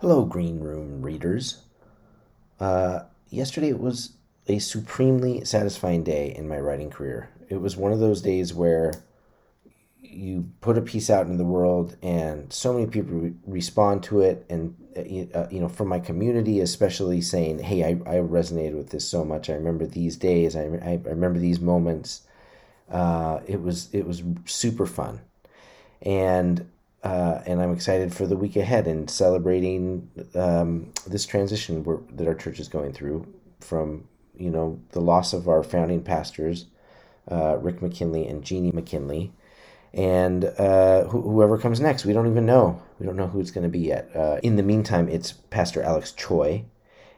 Hello, Green Room readers. Uh, yesterday was a supremely satisfying day in my writing career. It was one of those days where you put a piece out in the world and so many people re- respond to it and uh, uh, you know from my community especially saying hey I, I resonated with this so much i remember these days i, I remember these moments uh, it was it was super fun and uh, and i'm excited for the week ahead and celebrating um, this transition that our church is going through from you know the loss of our founding pastors uh, rick mckinley and jeannie mckinley and uh, wh- whoever comes next, we don't even know. We don't know who it's going to be yet. Uh, in the meantime, it's Pastor Alex Choi,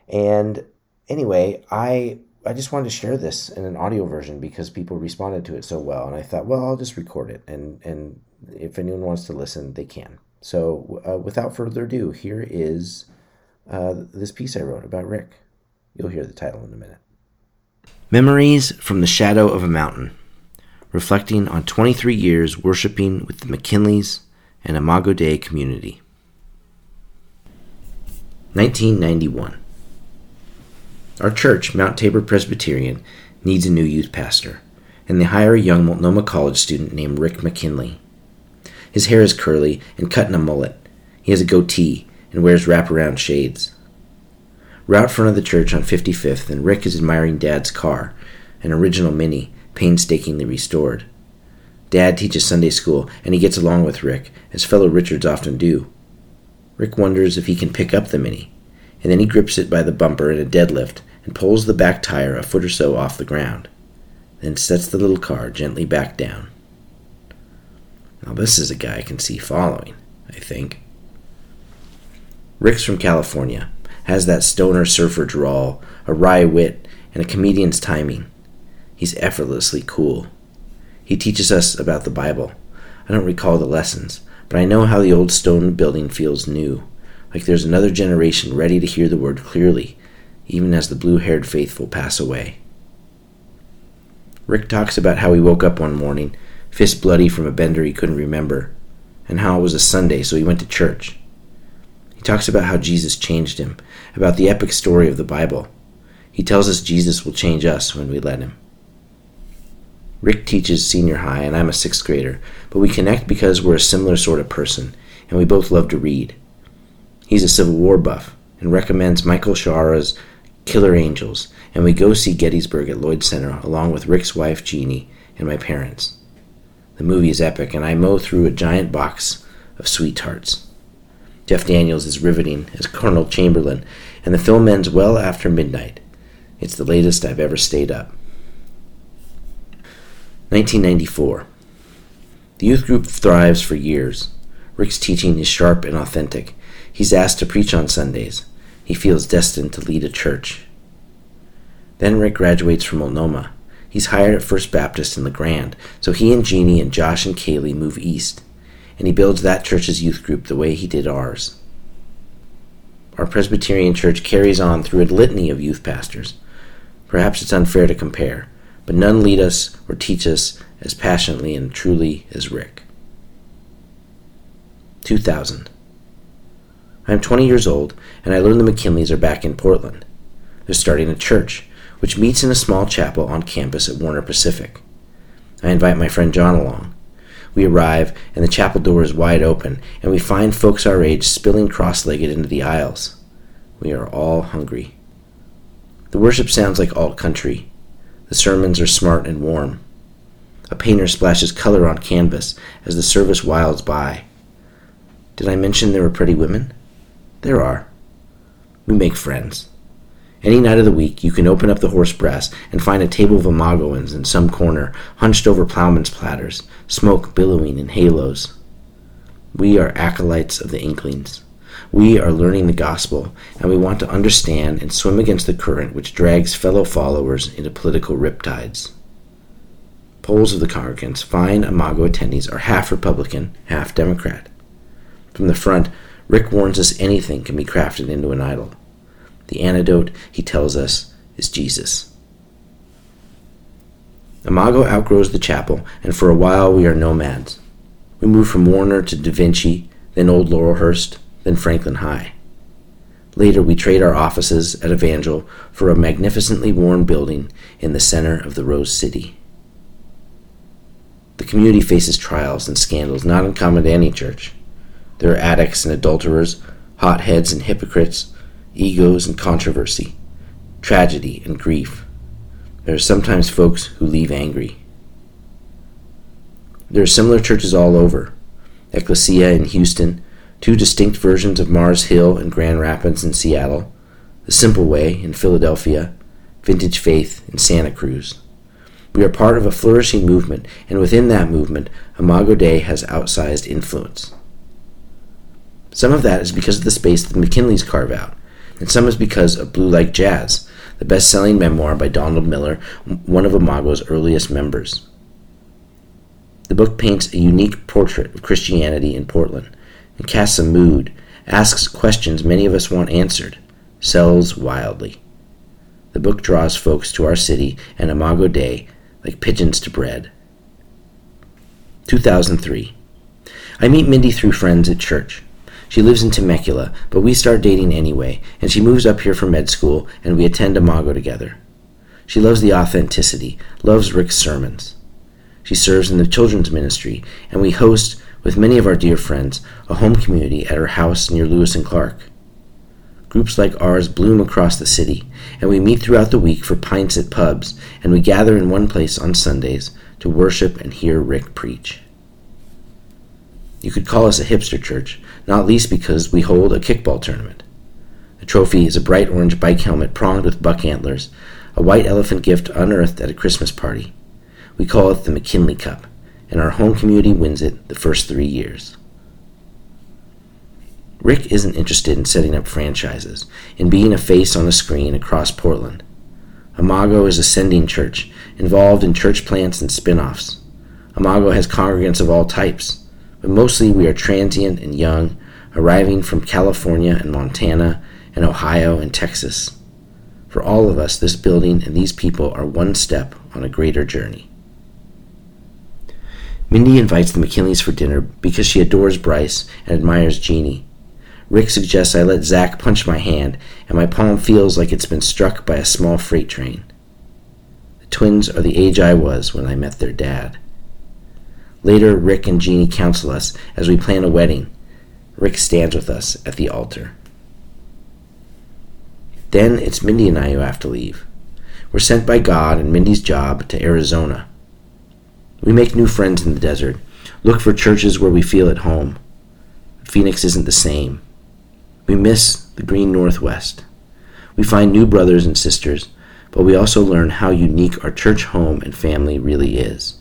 and anyway, I I just wanted to share this in an audio version because people responded to it so well, and I thought, well, I'll just record it, and and if anyone wants to listen, they can. So uh, without further ado, here is uh, this piece I wrote about Rick. You'll hear the title in a minute. Memories from the Shadow of a Mountain reflecting on 23 years worshiping with the McKinleys and Imago Dei community. 1991. Our church, Mount Tabor Presbyterian, needs a new youth pastor, and they hire a young Multnomah College student named Rick McKinley. His hair is curly and cut in a mullet. He has a goatee and wears wraparound shades. We're out front of the church on 55th, and Rick is admiring Dad's car, an original Mini, painstakingly restored. Dad teaches Sunday school, and he gets along with Rick, as fellow Richards often do. Rick wonders if he can pick up the Mini, and then he grips it by the bumper in a deadlift and pulls the back tire a foot or so off the ground, then sets the little car gently back down. Now, this is a guy I can see following, I think. Rick's from California, has that stoner surfer drawl, a wry wit, and a comedian's timing. He's effortlessly cool. He teaches us about the Bible. I don't recall the lessons, but I know how the old stone building feels new, like there's another generation ready to hear the word clearly, even as the blue haired faithful pass away. Rick talks about how he woke up one morning, fist bloody from a bender he couldn't remember, and how it was a Sunday, so he went to church. He talks about how Jesus changed him, about the epic story of the Bible. He tells us Jesus will change us when we let him. Rick teaches senior high, and I'm a sixth grader, but we connect because we're a similar sort of person, and we both love to read. He's a Civil War buff and recommends Michael Shaara's Killer Angels, and we go see Gettysburg at Lloyd Center along with Rick's wife Jeannie and my parents. The movie is epic, and I mow through a giant box of sweethearts. Jeff Daniels is riveting as Colonel Chamberlain, and the film ends well after midnight. It's the latest I've ever stayed up. 1994. The youth group thrives for years. Rick's teaching is sharp and authentic. He's asked to preach on Sundays. He feels destined to lead a church. Then Rick graduates from Multnomah. He's hired at First Baptist in the Grand, so he and Jeannie and Josh and Kaylee move east, and he builds that church's youth group the way he did ours. Our Presbyterian church carries on through a litany of youth pastors. Perhaps it's unfair to compare but none lead us or teach us as passionately and truly as Rick. 2000. I am 20 years old, and I learn the McKinleys are back in Portland. They're starting a church, which meets in a small chapel on campus at Warner Pacific. I invite my friend John along. We arrive, and the chapel door is wide open, and we find folks our age spilling cross legged into the aisles. We are all hungry. The worship sounds like alt country, the sermons are smart and warm. A painter splashes color on canvas as the service wilds by. Did I mention there were pretty women? There are. We make friends. Any night of the week, you can open up the horse brass and find a table of imagoans in some corner, hunched over plowman's platters, smoke billowing in halos. We are acolytes of the Inklings. We are learning the gospel, and we want to understand and swim against the current which drags fellow followers into political riptides. Polls of the congregants, fine Imago attendees, are half Republican, half Democrat. From the front, Rick warns us anything can be crafted into an idol. The antidote, he tells us, is Jesus. Imago outgrows the chapel, and for a while we are nomads. We move from Warner to Da Vinci, then Old Laurelhurst, then Franklin High. Later, we trade our offices at Evangel for a magnificently worn building in the center of the Rose City. The community faces trials and scandals not uncommon to any church. There are addicts and adulterers, hotheads and hypocrites, egos and controversy, tragedy and grief. There are sometimes folks who leave angry. There are similar churches all over Ecclesia in Houston, two distinct versions of Mars Hill and Grand Rapids in Seattle, The Simple Way in Philadelphia, Vintage Faith in Santa Cruz. We are part of a flourishing movement, and within that movement, Imago Dei has outsized influence. Some of that is because of the space the McKinleys carve out, and some is because of Blue Like Jazz, the best selling memoir by Donald Miller, one of Imago's earliest members. The book paints a unique portrait of Christianity in Portland and casts a mood, asks questions many of us want answered, sells wildly. The book draws folks to our city and Imago Dei like pigeons to bread. 2003. I meet Mindy through friends at church. She lives in Temecula, but we start dating anyway, and she moves up here for med school, and we attend Imago together. She loves the authenticity, loves Rick's sermons. She serves in the children's ministry, and we host with many of our dear friends, a home community at her house near Lewis and Clark. Groups like ours bloom across the city, and we meet throughout the week for pints at pubs, and we gather in one place on Sundays to worship and hear Rick preach. You could call us a hipster church, not least because we hold a kickball tournament. The trophy is a bright orange bike helmet pronged with buck antlers, a white elephant gift unearthed at a Christmas party. We call it the McKinley Cup and our home community wins it the first three years. Rick isn't interested in setting up franchises, in being a face on a screen across Portland. Imago is a sending church, involved in church plants and spin offs. Imago has congregants of all types, but mostly we are transient and young, arriving from California and Montana and Ohio and Texas. For all of us, this building and these people are one step on a greater journey. Mindy invites the McKinleys for dinner because she adores Bryce and admires Jeannie. Rick suggests I let Zach punch my hand, and my palm feels like it's been struck by a small freight train. The twins are the age I was when I met their dad. Later, Rick and Jeannie counsel us as we plan a wedding. Rick stands with us at the altar. Then it's Mindy and I who have to leave. We're sent by God and Mindy's job to Arizona. We make new friends in the desert, look for churches where we feel at home. Phoenix isn't the same. We miss the green Northwest. We find new brothers and sisters, but we also learn how unique our church home and family really is.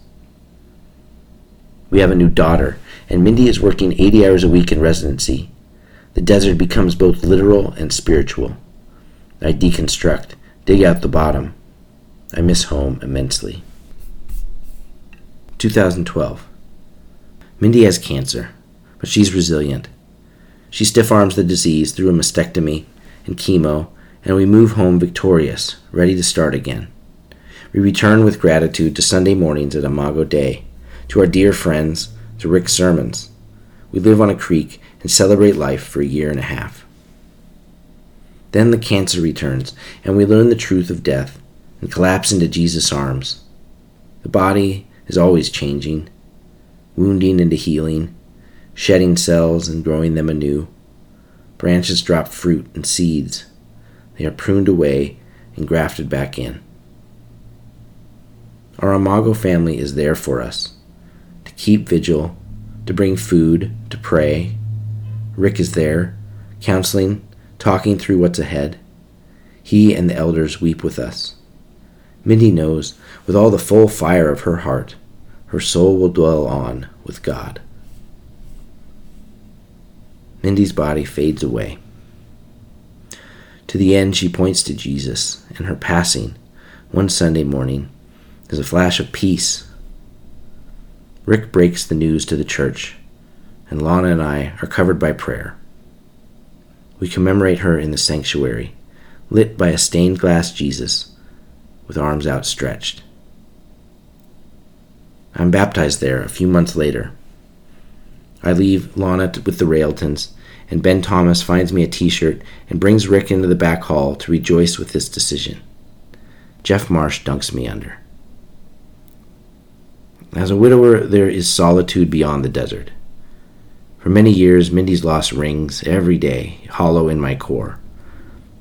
We have a new daughter, and Mindy is working 80 hours a week in residency. The desert becomes both literal and spiritual. I deconstruct, dig out the bottom. I miss home immensely. 2012. Mindy has cancer, but she's resilient. She stiff arms the disease through a mastectomy and chemo, and we move home victorious, ready to start again. We return with gratitude to Sunday mornings at Imago Dei, to our dear friends, to Rick's sermons. We live on a creek and celebrate life for a year and a half. Then the cancer returns, and we learn the truth of death and collapse into Jesus' arms. The body is always changing, wounding into healing, shedding cells and growing them anew. Branches drop fruit and seeds. They are pruned away and grafted back in. Our Imago family is there for us keep vigil, to bring food, to pray. Rick is there, counseling, talking through what's ahead. He and the elders weep with us. Mindy knows, with all the full fire of her heart, her soul will dwell on with God. Mindy's body fades away. To the end, she points to Jesus, and her passing, one Sunday morning, is a flash of peace. Rick breaks the news to the church, and Lana and I are covered by prayer. We commemorate her in the sanctuary, lit by a stained glass Jesus with arms outstretched. I'm baptized there a few months later. I leave Lana with the Railtons, and Ben Thomas finds me a t shirt and brings Rick into the back hall to rejoice with this decision. Jeff Marsh dunks me under. As a widower, there is solitude beyond the desert. For many years, Mindy's loss rings every day, hollow in my core.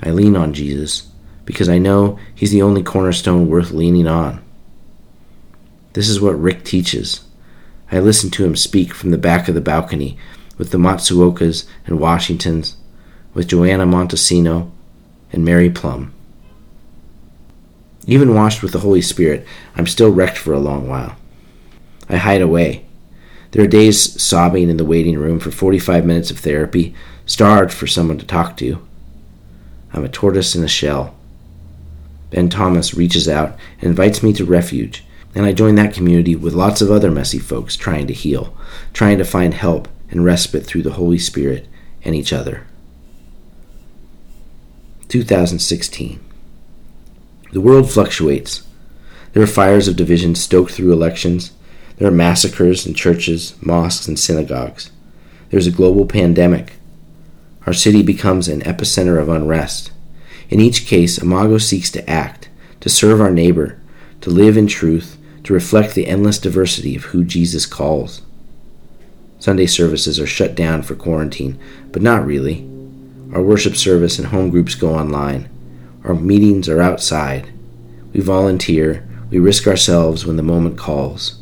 I lean on Jesus because I know he's the only cornerstone worth leaning on. This is what Rick teaches. I listen to him speak from the back of the balcony with the Matsuokas and Washingtons, with Joanna Montesino and Mary Plum. Even washed with the Holy Spirit, I'm still wrecked for a long while. I hide away. There are days sobbing in the waiting room for 45 minutes of therapy, starved for someone to talk to. I'm a tortoise in a shell. Ben Thomas reaches out and invites me to refuge, and I join that community with lots of other messy folks trying to heal, trying to find help and respite through the Holy Spirit and each other. 2016. The world fluctuates. There are fires of division stoked through elections. There are massacres in churches, mosques, and synagogues. There's a global pandemic. Our city becomes an epicenter of unrest. In each case, Imago seeks to act, to serve our neighbor, to live in truth, to reflect the endless diversity of who Jesus calls. Sunday services are shut down for quarantine, but not really. Our worship service and home groups go online. Our meetings are outside. We volunteer. We risk ourselves when the moment calls.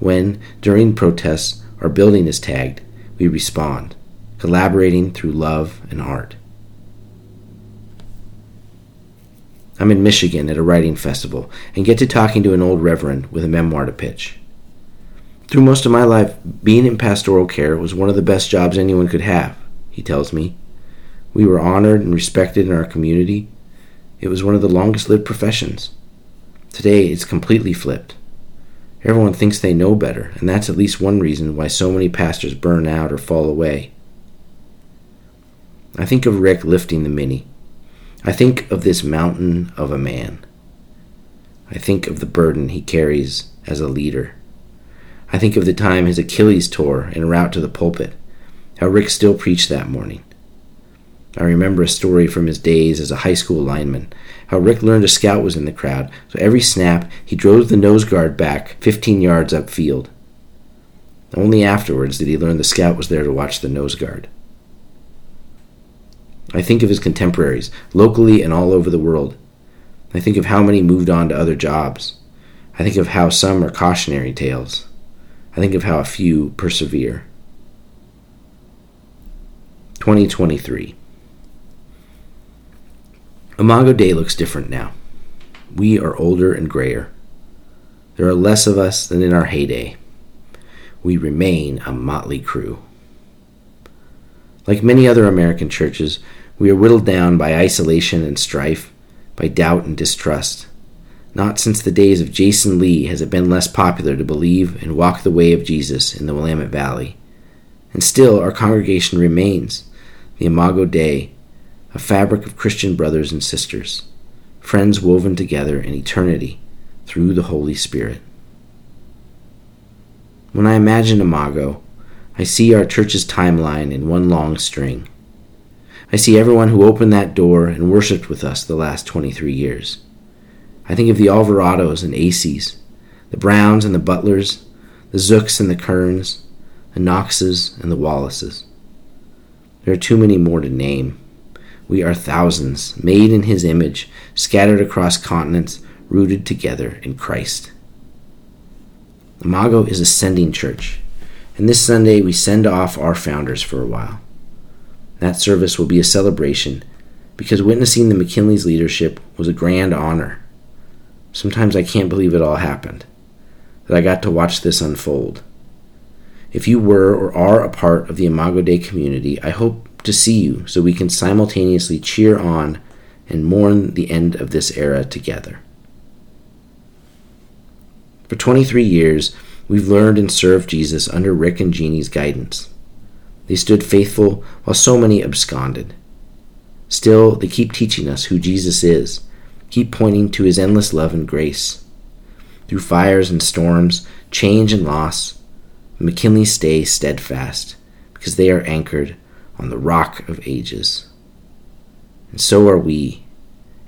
When, during protests, our building is tagged, we respond, collaborating through love and art. I'm in Michigan at a writing festival and get to talking to an old reverend with a memoir to pitch. Through most of my life, being in pastoral care was one of the best jobs anyone could have, he tells me. We were honored and respected in our community. It was one of the longest lived professions. Today, it's completely flipped. Everyone thinks they know better, and that's at least one reason why so many pastors burn out or fall away. I think of Rick lifting the mini. I think of this mountain of a man. I think of the burden he carries as a leader. I think of the time his Achilles tore en route to the pulpit, how Rick still preached that morning. I remember a story from his days as a high school lineman, how Rick learned a scout was in the crowd, so every snap he drove the nose guard back 15 yards upfield. Only afterwards did he learn the scout was there to watch the nose guard. I think of his contemporaries, locally and all over the world. I think of how many moved on to other jobs. I think of how some are cautionary tales. I think of how a few persevere. 2023. Imago Dei looks different now. We are older and grayer. There are less of us than in our heyday. We remain a motley crew. Like many other American churches, we are whittled down by isolation and strife, by doubt and distrust. Not since the days of Jason Lee has it been less popular to believe and walk the way of Jesus in the Willamette Valley. And still, our congregation remains the Imago Dei, a fabric of Christian brothers and sisters, friends woven together in eternity through the Holy Spirit. When I imagine Imago, I see our church's timeline in one long string. I see everyone who opened that door and worshiped with us the last 23 years. I think of the Alvarados and Aces, the Browns and the Butlers, the Zooks and the Kerns, the Knoxes and the Wallaces. There are too many more to name. We are thousands, made in His image, scattered across continents, rooted together in Christ. Imago is a sending church, and this Sunday we send off our founders for a while. That service will be a celebration because witnessing the McKinley's leadership was a grand honor. Sometimes I can't believe it all happened, that I got to watch this unfold. If you were or are a part of the Imago Dei community, I hope to see you so we can simultaneously cheer on and mourn the end of this era together. For 23 years, we've learned and served Jesus under Rick and Jeannie's guidance. They stood faithful while so many absconded. Still, they keep teaching us who Jesus is keep pointing to his endless love and grace. Through fires and storms, change and loss, McKinley stay steadfast because they are anchored on the rock of ages. And so are we,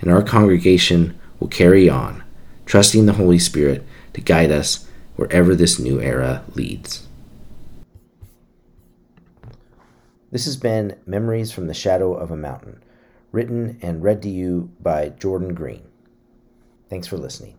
and our congregation will carry on, trusting the Holy Spirit to guide us wherever this new era leads. This has been Memories from the Shadow of a Mountain, written and read to you by Jordan Green. Thanks for listening.